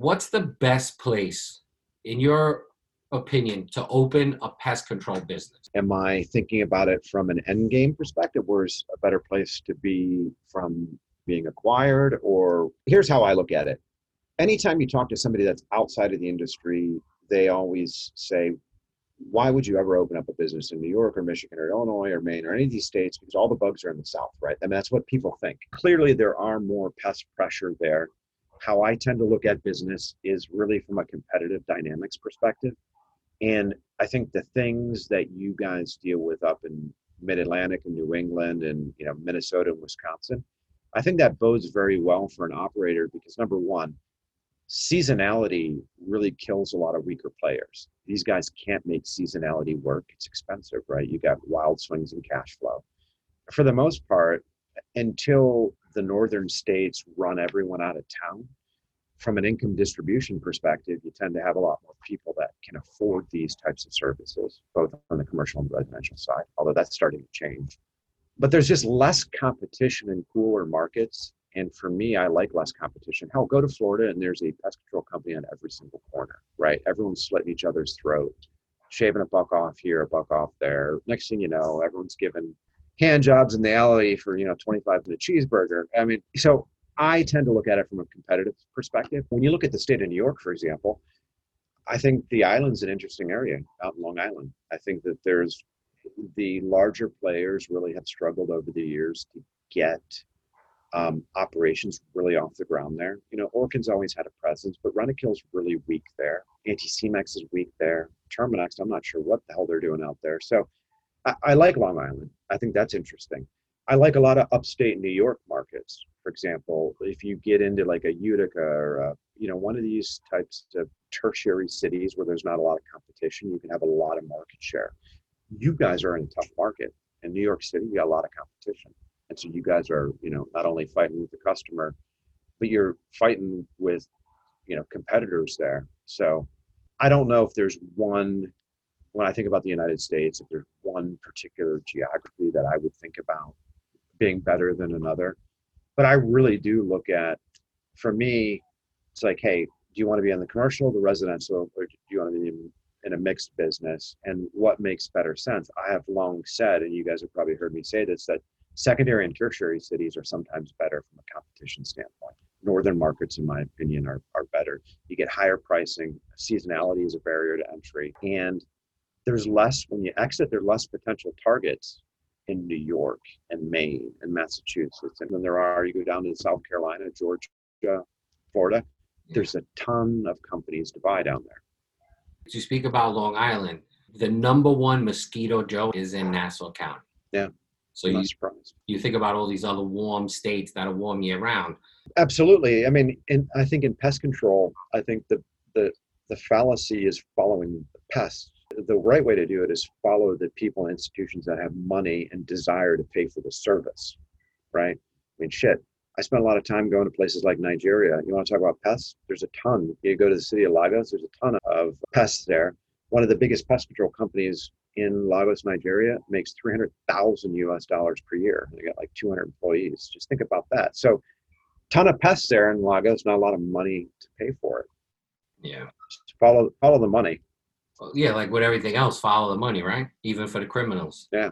What's the best place, in your opinion, to open a pest control business? Am I thinking about it from an end game perspective? Where's a better place to be from being acquired? Or here's how I look at it. Anytime you talk to somebody that's outside of the industry, they always say, why would you ever open up a business in New York or Michigan or Illinois or Maine or any of these states? Because all the bugs are in the South, right? I mean, that's what people think. Clearly, there are more pest pressure there. How I tend to look at business is really from a competitive dynamics perspective. And I think the things that you guys deal with up in mid Atlantic and New England and you know Minnesota and Wisconsin, I think that bodes very well for an operator because number one, seasonality really kills a lot of weaker players. These guys can't make seasonality work. It's expensive, right? You got wild swings in cash flow. For the most part, until the northern states run everyone out of town, from an income distribution perspective, you tend to have a lot more people that can afford these types of services, both on the commercial and residential side, although that's starting to change. But there's just less competition in cooler markets. And for me, I like less competition. Hell, go to Florida and there's a pest control company on every single corner, right? Everyone's slitting each other's throat, shaving a buck off here, a buck off there. Next thing you know, everyone's giving hand jobs in the alley for, you know, 25 for the cheeseburger. I mean, so I tend to look at it from a competitive perspective. When you look at the state of New York, for example, I think the island's an interesting area out in Long Island. I think that there's the larger players really have struggled over the years to get um, operations really off the ground there. You know, Orkin's always had a presence, but Rentokil's really weak there. Anticimex is weak there. Terminix, I'm not sure what the hell they're doing out there. So I, I like Long Island. I think that's interesting. I like a lot of upstate New York markets for example, if you get into like a Utica or a, you know one of these types of tertiary cities where there's not a lot of competition, you can have a lot of market share. You guys are in a tough market. In New York City, you got a lot of competition, and so you guys are you know not only fighting with the customer, but you're fighting with you know competitors there. So I don't know if there's one when I think about the United States, if there's one particular geography that I would think about being better than another but I really do look at, for me, it's like, hey, do you want to be in the commercial, the residential, or do you want to be in, a mixed business? And what makes better sense? I have long said, and you guys have probably heard me say this, that secondary and tertiary cities are sometimes better from a competition standpoint. Northern markets, in my opinion, are, are better. You get higher pricing, seasonality is a barrier to entry, and there's less, when you exit, there are less potential targets in New York and Maine and Massachusetts. And then there are, you go down to South Carolina, Georgia, Florida, there's a ton of companies to buy down there. To speak about Long Island, the number one mosquito joe is in Nassau County. Yeah. So you, you think about all these other warm states that are warm year round. Absolutely. I mean, in, I think in pest control, I think the, the, the fallacy is following the pests the right way to do it is follow the people and institutions that have money and desire to pay for the service, right? I mean, shit. I spent a lot of time going to places like Nigeria. You want to talk about pests? There's a ton. You go to the city of Lagos, there's a ton of pests there. One of the biggest pest control companies in Lagos, Nigeria makes 300,000 US dollars per year. They got like 200 employees. Just think about that. So, ton of pests there in Lagos, not a lot of money to pay for it. Yeah. Just follow follow the money yeah, like with everything else, follow the money, right? Even for the criminals. Yeah,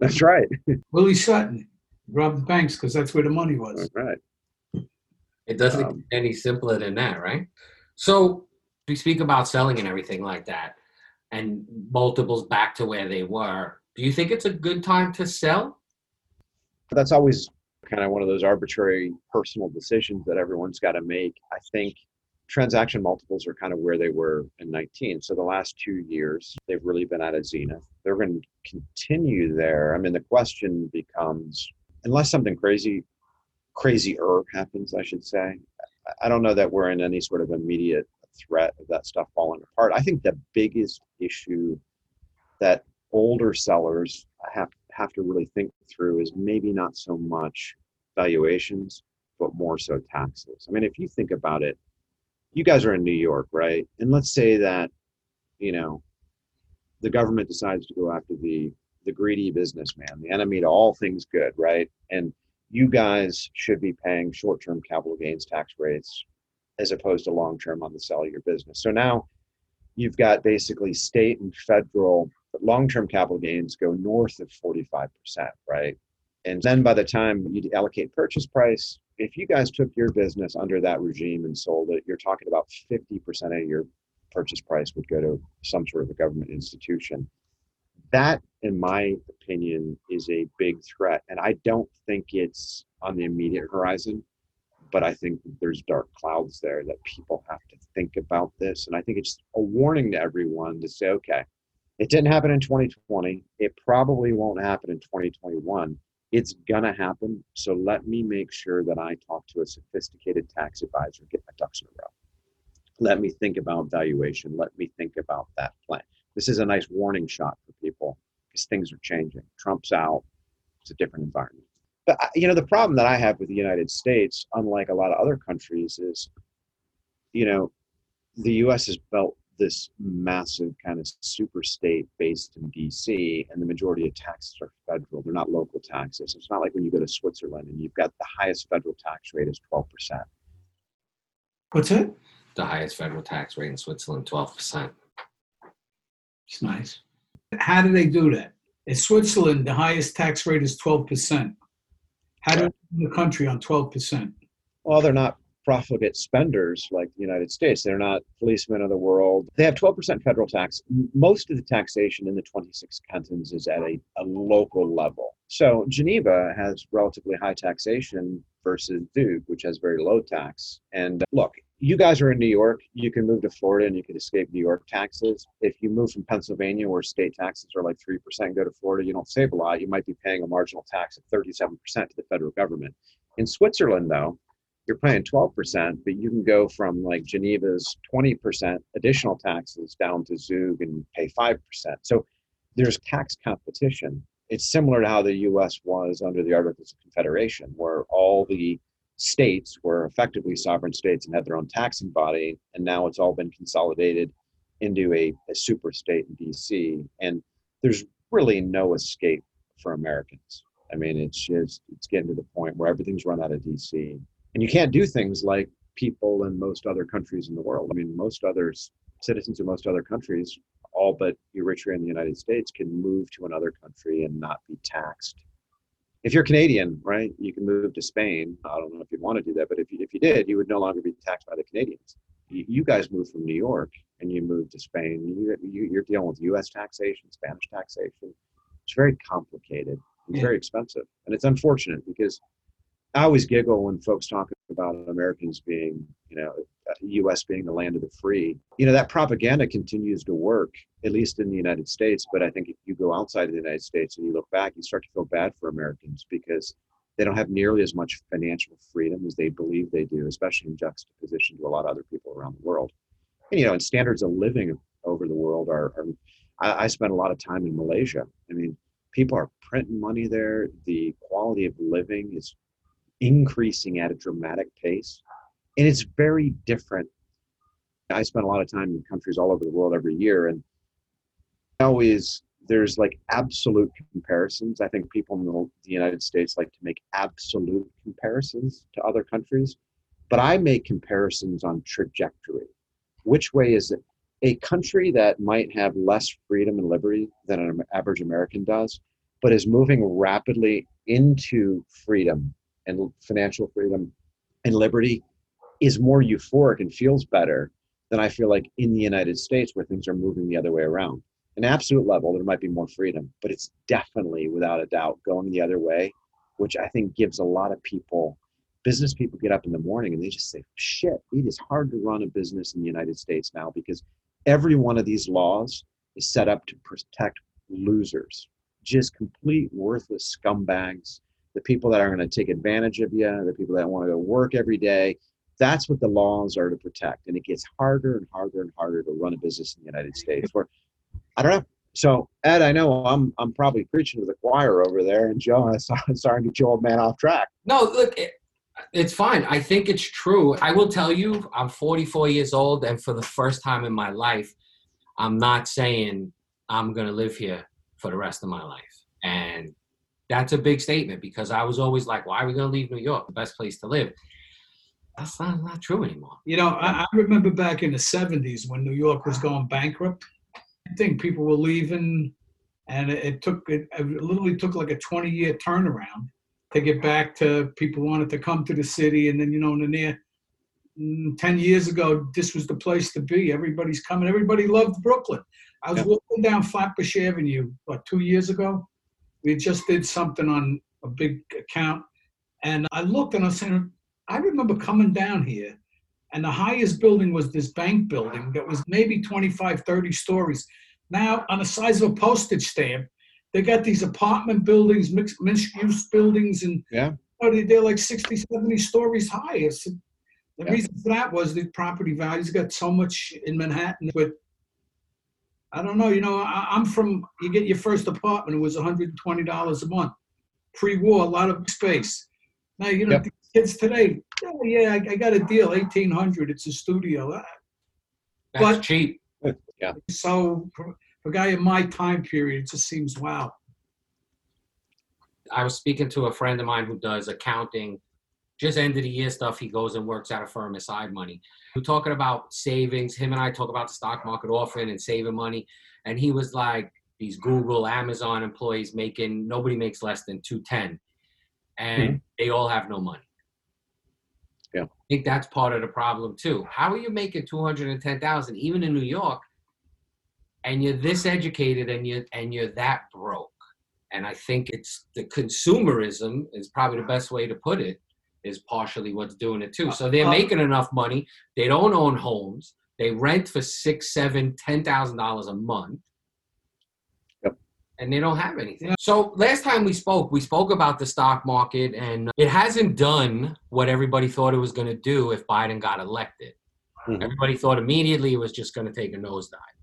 that's right. Willie Sutton robbed banks because that's where the money was. That's right. It doesn't um, get any simpler than that, right? So we speak about selling and everything like that, and multiples back to where they were. Do you think it's a good time to sell? That's always kind of one of those arbitrary personal decisions that everyone's got to make. I think transaction multiples are kind of where they were in 19. So the last two years, they've really been at a zenith. They're going to continue there. I mean, the question becomes unless something crazy, crazier happens, I should say. I don't know that we're in any sort of immediate threat of that stuff falling apart. I think the biggest issue that older sellers have have to really think through is maybe not so much valuations, but more so taxes. I mean, if you think about it, you guys are in New York, right? And let's say that, you know, the government decides to go after the the greedy businessman, the enemy to all things good, right? And you guys should be paying short-term capital gains tax rates as opposed to long term on the sell of your business. So now you've got basically state and federal long term capital gains go north of 45%, right? And then by the time you allocate purchase price, if you guys took your business under that regime and sold it, you're talking about 50% of your purchase price would go to some sort of a government institution. That, in my opinion, is a big threat. And I don't think it's on the immediate horizon, but I think there's dark clouds there that people have to think about this. And I think it's a warning to everyone to say, okay, it didn't happen in 2020. It probably won't happen in 2021. It's going to happen. So let me make sure that I talk to a sophisticated tax advisor, get my ducks in a row. Let me think about valuation let me think about that plan. This is a nice warning shot for people because things are changing. Trump's out it's a different environment. But uh, you know the problem that i have with the united states unlike a lot of other countries is you know the us is built this massive kind of super state based in dc and the majority of taxes are federal they're not local taxes it's not like when you go to switzerland and you've got the highest federal tax rate is 12% What's it? The highest federal tax rate in Switzerland, 12%. It's nice. How do they do that? In Switzerland, the highest tax rate is 12%. How do they the country on 12%? well they're not profligate spenders like the united states they're not policemen of the world they have 12% federal tax most of the taxation in the 26 cantons is at a, a local level so geneva has relatively high taxation versus Zug, which has very low tax. And uh, look, you guys are in New York. You can move to Florida and you can escape New York taxes. If you move from Pennsylvania, where state taxes are like 3%, go to Florida, you don't save a lot. You might be paying a marginal tax of 37% to the federal government. In Switzerland, though, you're paying 12%, but you can go from like Geneva's 20% additional taxes down to Zug and pay 5%. So there's tax competition it's similar to how the U.S. was under the Articles of Confederation, where all the states were effectively sovereign states and had their own taxing body, and now it's all been consolidated into a, a super state in D.C. And there's really no escape for Americans. I mean, it's just it's getting to the point where everything's run out of D.C. and you can't do things like people in most other countries in the world. I mean, most others citizens of most other countries all but Eritrea and the United States can move to another country and not be taxed. If you're Canadian, right, you can move to Spain. I don't know if you'd want to do that, but if you, if you did, you would no longer be taxed by the Canadians. You, you guys move from New York and you move to Spain. You, you, you're dealing with U.S. taxation, Spanish taxation. It's very complicated. It's yeah. very expensive, and it's unfortunate because I always giggle when folks talk about Americans being, you know, U.S. being the land of the free. You know, that propaganda continues to work, at least in the United States. But I think if you go outside of the United States and you look back, you start to feel bad for Americans because they don't have nearly as much financial freedom as they believe they do, especially in juxtaposition to a lot of other people around the world. And, you know, and standards of living over the world are, are I, I spent a lot of time in Malaysia. I mean, people are printing money there. The quality of living is increasing at a dramatic pace. And it's very different. I spend a lot of time in countries all over the world every year, and always there's like absolute comparisons. I think people in the United States like to make absolute comparisons to other countries, but I make comparisons on trajectory. Which way is it? A country that might have less freedom and liberty than an average American does, but is moving rapidly into freedom and financial freedom and liberty is more euphoric and feels better than I feel like in the United States where things are moving the other way around. An absolute level, there might be more freedom, but it's definitely without a doubt going the other way, which I think gives a lot of people, business people get up in the morning and they just say, shit, it is hard to run a business in the United States now because every one of these laws is set up to protect losers, just complete worthless scumbags the people that are going to take advantage of you, the people that want to go work every day. That's what the laws are to protect. And it gets harder and harder and harder to run a business in the United States. Where I don't know. So Ed, I know I'm I'm probably preaching to the choir over there, and Joe, I'm sorry to get you old man off track. No, look, it, it's fine. I think it's true. I will tell you, I'm 44 years old, and for the first time in my life, I'm not saying I'm going to live here for the rest of my life. And that's a big statement because I was always like, why are we going to leave New York, the best place to live? That's not, not true anymore. You know, I, I remember back in the 70s when New York was going bankrupt. I think people were leaving, and it, it took it, it literally took like a 20 year turnaround to get back to people wanted to come to the city, and then you know in the near mm, 10 years ago, this was the place to be. Everybody's coming. Everybody loved Brooklyn. I was walking down Flatbush Avenue what two years ago. We just did something on a big account, and I looked and I said, I remember coming down here, and the highest building was this bank building that was maybe 25, 30 stories. Now, on the size of a postage stamp, they got these apartment buildings, mixed, mixed use buildings, and Yeah. they- they're like 60, 70 stories high. It's, the Yeah. reason for that was the property values got so much in Manhattan. But I don't know, you know, I, I'm from, you get your first apartment, it was $120 a month. Pre war, a lot of space. Now, you know, Yep. the kids today, yeah, yeah, I, I got a deal, 1800 it's a studio. Ah, That's But- cheap. So for, for a guy in my time period, it just seems wow. I was speaking to a friend of mine who does accounting, just end of the year stuff. He goes and works at a firm as side money. We're talking about savings. Him and I talk about the stock market often and saving money. And he was like, these Google, Amazon employees making nobody makes less than two ten, and hmm. they all have no money. Yeah. I think that's part of the problem too. How are you making two hundred and ten thousand, even in New York, and you're this educated and you and you're that broke? And I think it's the consumerism is probably the best way to put it, is partially what's doing it too. So they're Uh, making enough money. They don't own homes. They rent for six, seven, ten thousand dollars a month. Yep. And they don't have anything. So last time we spoke, we spoke about the stock market, and it hasn't done what everybody thought it was going to do if Biden got elected. Mhm. Everybody thought immediately it was just going to take a nosedive.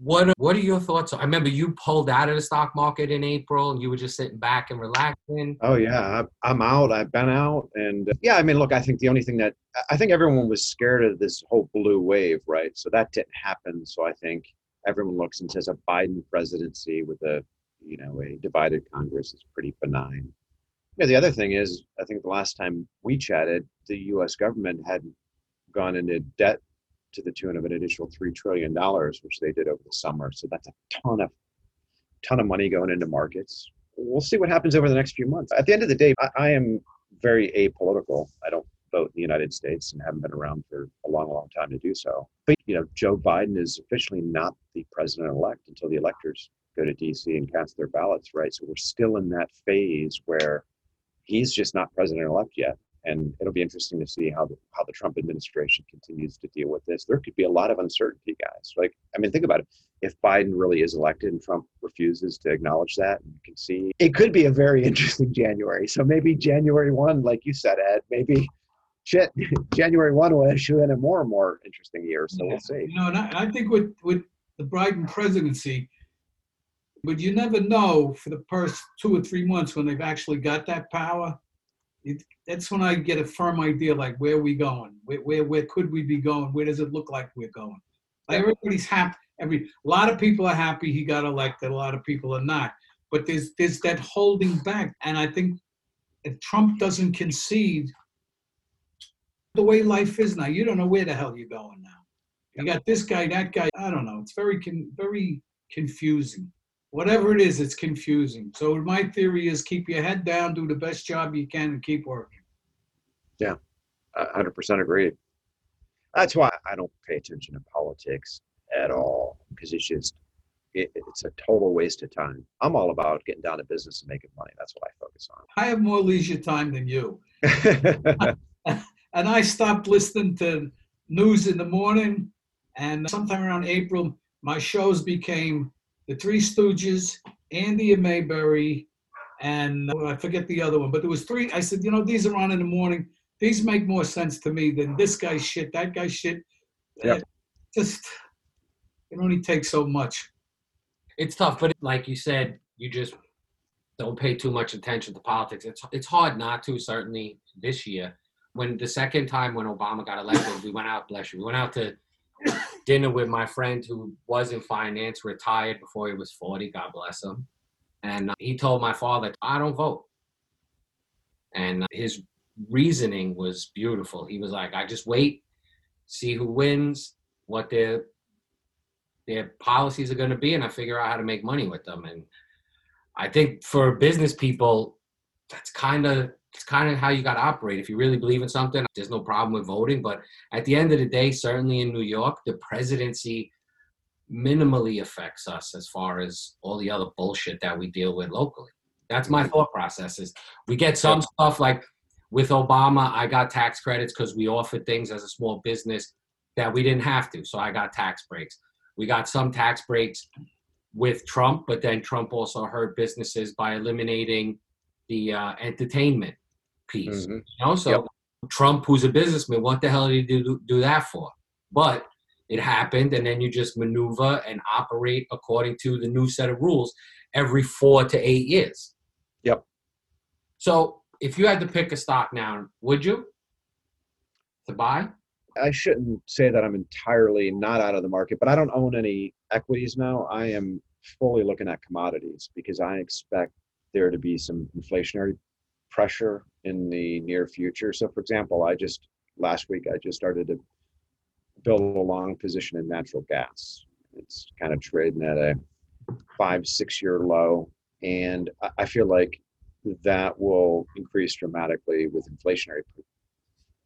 What are, what are your thoughts? I remember you pulled out of the stock market in April, and you were just sitting back and relaxing. Oh yeah, I'm- out. I've been out, and uh, yeah, I mean, look, I think the only thing that I think everyone was scared of this whole blue wave, right? So that didn't happen. So I think everyone looks and says a Biden presidency with a you know a divided Congress is pretty benign. Yeah, the other thing is, I think the last time we chatted, the U.S. government had gone into debt to the tune of an additional three trillion dollars, which they did over the summer. So that's a ton of ton of money going into markets. We'll see what happens over the next few months. At the end of the day, I, I am very apolitical. I don't vote in the United States and haven't been around for a long, long time to do so. But you know, Joe Biden is officially not the president-elect until the electors go to D.C. and cast their ballots, right? So we're still in that phase where he's just not president-elect yet and it'll be interesting to see how the how the Trump administration continues to deal with this. There could be a lot of uncertainty, guys. Like, I mean, think about it. If Biden really is elected and Trump refuses to acknowledge that, you can see it could be a very interesting January. So maybe January one, like you said, Ed, maybe shit, January one will issue in a more and more interesting year. So we'll see. You know, and I, I think with with the Biden presidency, but you never know for the first two or three months when they've actually got that power. It, that's when I get a firm idea, like where are we going? Where, where where could we be going? Where does it look like we're going? Like everybody's happy. Every a lot of people are happy he got elected. A lot of people are not. But there's there's that holding back, and I think if Trump doesn't concede, the way life is now, you don't know where the hell you're going now. You got this guy, that guy. I don't know. It's very con- very confusing. Whatever it is, it's confusing. So my theory is keep your head down, do the best job you can, and keep working. Yeah, hundred percent agreed. That's why I don't pay attention to politics at all because it's just it, it's a total waste of time. I'm all about getting down to business and making money. That's what I focus on. I have more leisure time than you, and I stopped listening to news in the morning. And sometime around April, my shows became The Three Stooges, Andy and Mayberry, and oh, I forget the other one. But there was three. I said, you know, these are on in the morning. These make more sense to me than this guy's shit, that guy's shit. Yep. Uh, Just it only takes so much. It's tough, but like you said, you just don't pay too much attention to politics. It's it's hard not to. Certainly this year, when the second time when Obama got elected, we went out. Bless you. We went out to dinner with my friend who was in finance, retired before he was forty. God bless him. And uh, he told my father, "I don't vote." And uh, his reasoning was beautiful. He was like, I just wait, see who wins, what their their policies are going to be, and I figure out how to make money with them. And I think for business people, that's kind of it's kind of how you got to operate. If you really believe in something, there's no problem with voting. But at the end of the day, certainly in New York, the presidency minimally affects us as far as all the other bullshit that we deal with locally. That's my thought process. Is we get some stuff like with Obama, I got tax credits because we offered things as a small business that we didn't have to. So I got tax breaks. We got some tax breaks with Trump, but then Trump also hurt businesses by eliminating the uh, entertainment piece. Mhm. You know, so Yep. Trump, who's a businessman, what the hell did he do, do that for? But it happened, and then you just maneuver and operate according to the new set of rules every four to eight years. Yep. So if you had to pick a stock now, would you to buy? I shouldn't say that I'm entirely not out of the market, but I don't own any equities now. I am fully looking at commodities because I expect there to be some inflationary pressure in the near future. So, for example, I just last week I just started to build a long position in natural gas. It's kind of trading at a five, six year low. And I- feel like that will increase dramatically with inflationary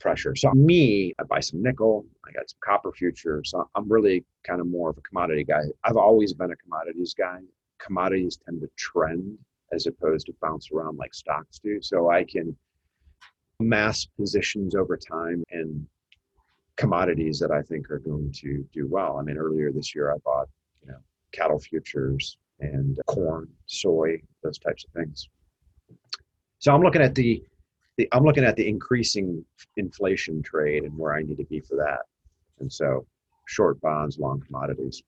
pressure. So me, I buy some nickel, I got some copper futures. So I'm really kind of more of a commodity guy. I've always been a commodities guy. Commodities tend to trend as opposed to bounce around like stocks do. So I can mass positions over time and commodities that I think are going to do well. I mean, earlier this year I bought, you know, cattle futures and corn, soy, those types of things. So I'm looking at the, the I'm looking at the increasing inflation trade and where I need to be for that. And so short bonds, long commodities.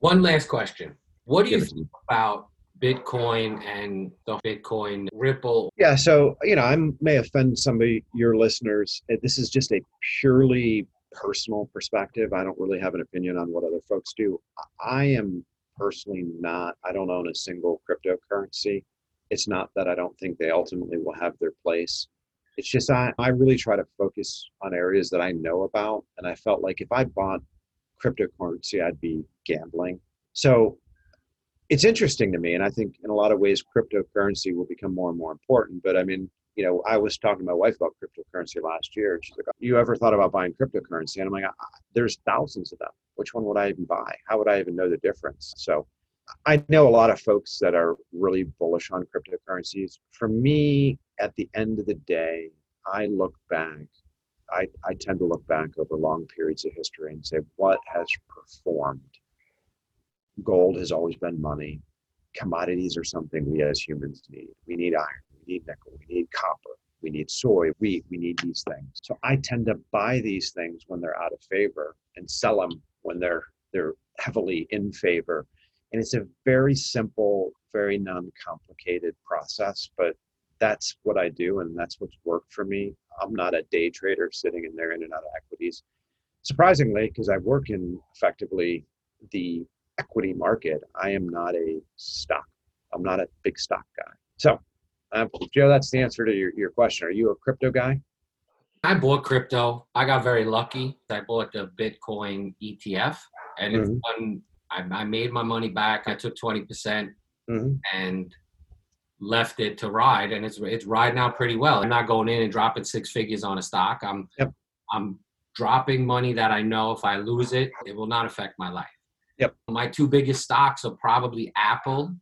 One last question. What do you think about Bitcoin and the Bitcoin Ripple? Yeah, so you know, I may offend some of your listeners. Uh, This is just a purely personal perspective. I don't really have an opinion on what other folks do. I am personally not. I don't own a single cryptocurrency. It's not that I don't think they ultimately will have their place. It's just I, I really try to focus on areas that I know about, and I felt like if I bought cryptocurrency, I'd be gambling. So it's interesting to me and i think in a lot of ways cryptocurrency will become more and more important but i mean you know i was talking to my wife about cryptocurrency last year and she's like you ever thought about buying cryptocurrency? And i'm like "Ah, there's thousands of them. Which one would i even buy? How would i even know the difference? So i know a lot of folks that are really bullish on cryptocurrencies. For me at the end of the day i look back I, I tend to look back over long periods of history and say what has performed gold has always been money. Commodities are something we as humans need. We need iron, we need nickel, we need copper, we need soy, wheat, we need these things. So I tend to buy these things when they're out of favor and sell them when they're they're heavily in favor. And it's a very simple, very non-complicated process, but that's what I do and that's what's worked for me. I'm not a day trader sitting in there in and out of equities. Surprisingly, because I work in effectively the equity market, I am not a stock. I'm not a big stock guy. So, um, Joe, that's the answer to your, your question. Are you a crypto guy? I bought crypto. I got very lucky. I bought the Bitcoin ETF, and it's Mhm. one. I, I made my money back. I took twenty percent hmm and left it to ride, and it's it's riding out pretty well. I'm not going in and dropping six figures on a stock. I'm Yep. I'm dropping money that I know if I lose it, it will not affect my life. Yep. My two biggest stocks are probably Apple,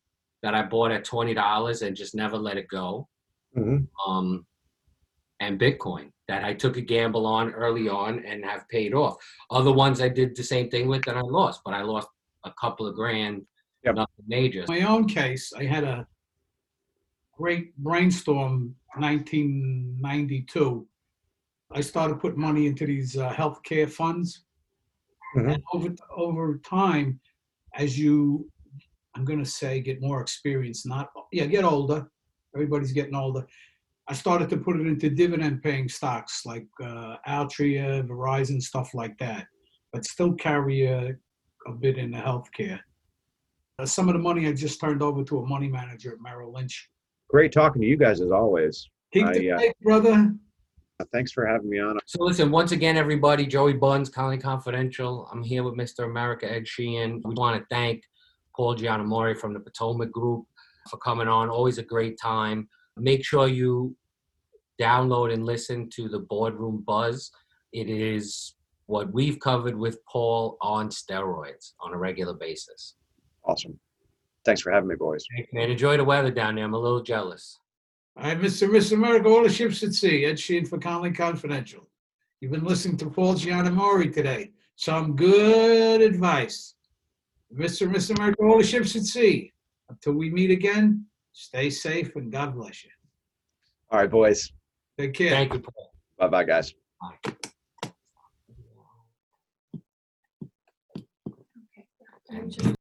that I bought at twenty dollars and just never let it go. hmm um, and Bitcoin that I took a gamble on early on and have paid off. Other ones I did the same thing with and I lost, but I lost a couple of grand, Yep. nothing major. my own case, I had a great brainstorm 1992. I started putting money into these uh, healthcare funds. Mhm. And over over time, as you, I'm going to say, get more experience, not yeah, get older. Everybody's getting older. I started to put it into dividend-paying stocks like uh, Altria, Verizon, stuff like that, but still carry a, a bit in the healthcare. Uh, some of the money I just turned over to a money manager at Merrill Lynch. Great talking to you guys as always. Keep I, the uh, faith, brother. Uh, Thanks for having me on. So listen, once again, everybody, Joey Buns, Colony Confidential. I'm here with Mr. America Ed Sheehan. We want to thank Paul Giannamore from the Potomac Group for coming on. Always a great time. Make sure you download and listen to the Boardroom Buzz. It is what we've covered with Paul on steroids on a regular basis. Awesome. Thanks for having me, boys. And enjoy the weather down there. I'm a little jealous. All right, Mr. Miss America, all the ships at sea. Ed Sheehan for Conley Confidential. You've been listening to Paul Giannamore today. Some good advice. Mr. and Miss America, all the ships at sea. Until we meet again, stay safe and God bless you. All right, boys. Take care. Thank you, Paul. Bye bye, guys. And